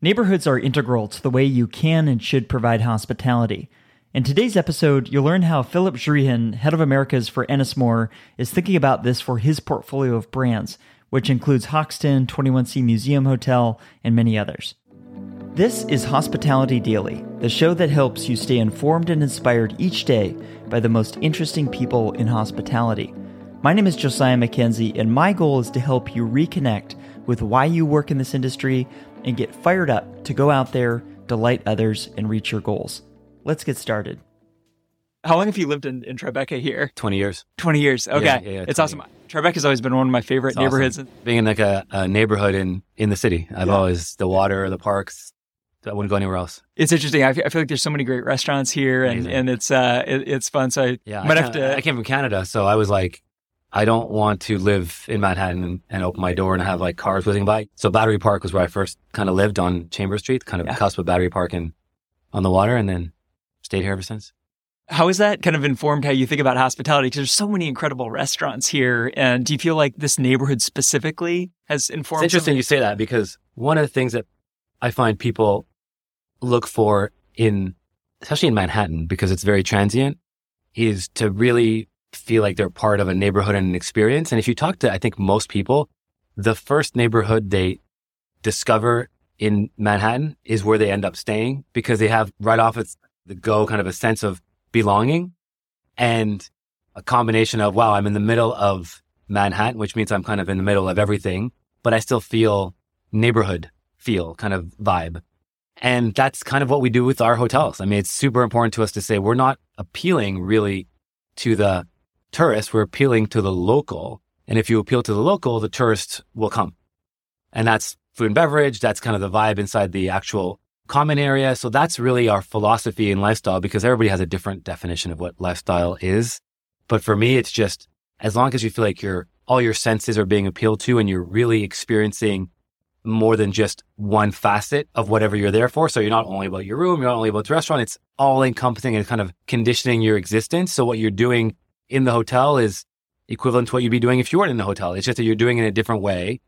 Neighborhoods are integral to the way you can and should provide hospitality. In today's episode, you'll learn how Philippe Zrihen, head of Americas for Ennismore, is thinking about this for his portfolio of brands, which includes Hoxton, 21C Museum Hotel, and many others. This is Hospitality Daily, the show that helps you stay informed and inspired each day by the most interesting people in hospitality. My name is Josiah Mackenzie, and my goal is to help you reconnect with why you work in this industry and get fired up to go out there, delight others, and reach your goals. Let's get started. How long have you lived in, in Tribeca here? 20 years. 20 years. Okay. Yeah, yeah, yeah, it's 20 awesome. Tribeca's always been one of my favorite It's neighborhoods. awesome. Being in like a, a neighborhood in, in the city, I've Yeah. always, the water, the parks, I wouldn't go anywhere else. It's interesting. I feel, I feel like there's so many great restaurants here and, Amazing. and it's uh it, it's fun. So I Yeah. might I, have to I came from Canada, so I was like, I don't want to live in Manhattan and, and open my door and have like cars whizzing by. So Battery Park was where I first kind of lived on Chamber Street, kind of Yeah. cusp of Battery Park and on the water, and then stayed here ever since. how has that kind of informed how you think about hospitality? Because there's so many incredible restaurants here. And do you feel like this neighborhood specifically has informed It's interesting some- you say that because one of the things that I find people look for in, especially in Manhattan, because it's very transient, is to really feel like they're part of a neighborhood and an experience. And if you talk to, I think most people, the first neighborhood they discover in Manhattan is where they end up staying because they have right off it's the go kind of a sense of belonging and a combination of, wow, I'm in the middle of Manhattan, which means I'm kind of in the middle of everything, but I still feel neighborhood feel kind of vibe. And that's kind of what we do with our hotels. I mean, it's super important to us to say we're not appealing really to the tourist. We're appealing to the local. And if you appeal to the local, the tourists will come. And that's food and beverage. That's kind of the vibe inside the actual common area. So that's really our philosophy in lifestyle because everybody has a different definition of what lifestyle is. But for me, it's just as long as you feel like your all your senses are being appealed to and you're really experiencing more than just one facet of whatever you're there for. So you're not only about your room, you're not only about the restaurant, it's all encompassing and kind of conditioning your existence. So what you're doing in the hotel is equivalent to what you'd be doing if you weren't in the hotel. It's just that you're doing it in a different way.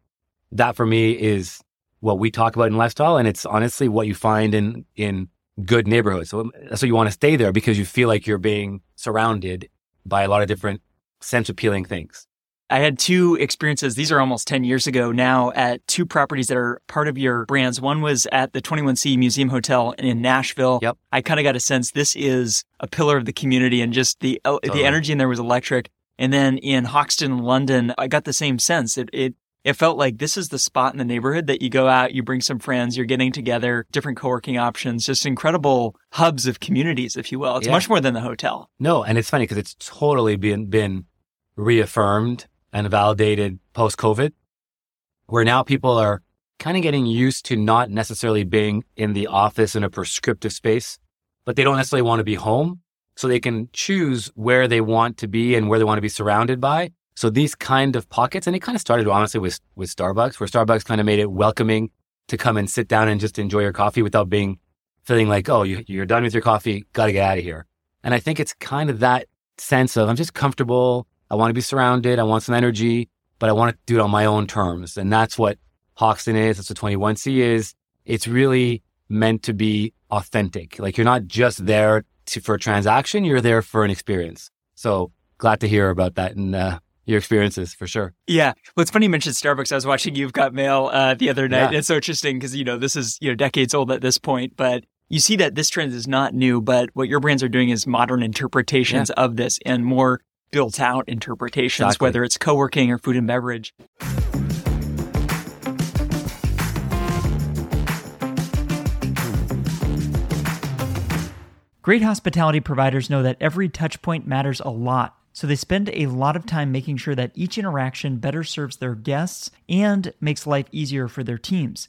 That for me is what we talk about in lifestyle. And it's honestly what you find in, in good neighborhoods. So that's why you want to stay there because you feel like you're being surrounded by a lot of different sense appealing things. I had two experiences. These are almost 10 years ago now at two properties that are part of your brands. One was at the 21C Museum Hotel in Nashville. Yep. I kind of got a sense this is a pillar of the community and just the oh, the energy in there was electric. And then in Hoxton, London, I got the same sense. It, it, it felt like this is the spot in the neighborhood that you go out, you bring some friends, you're getting together, different co-working options, just incredible hubs of communities, if you will. It's Yeah. much more than the hotel. No, and it's funny because it's totally been been reaffirmed and validated post COVID, where now people are kind of getting used to not necessarily being in the office in a prescriptive space, but they don't necessarily want to be home. So they can choose where they want to be and where they want to be surrounded by. So these kind of pockets, and it kind of started honestly with, with Starbucks, where Starbucks kind of made it welcoming to come and sit down and just enjoy your coffee without being feeling like, oh, you, you're done with your coffee, got to get out of here. And I think it's kind of that sense of I'm just comfortable. I want to be surrounded. I want some energy, but I want to do it on my own terms. And that's what Hoxton is. That's what 21C is. It's really meant to be authentic. Like you're not just there to, for a transaction. You're there for an experience. So glad to hear about that and uh, your experiences for sure. Yeah. Well, it's funny you mentioned Starbucks. I was watching You've Got Mail uh, the other night. Yeah. It's so interesting because, you know, this is, you know, decades old at this point, but you see that this trend is not new, but what your brands are doing is modern interpretations of this and more built out interpretations, Exactly. whether it's co-working or food and beverage. Great hospitality providers know that every touch point matters a lot, so they spend a lot of time making sure that each interaction better serves their guests and makes life easier for their teams.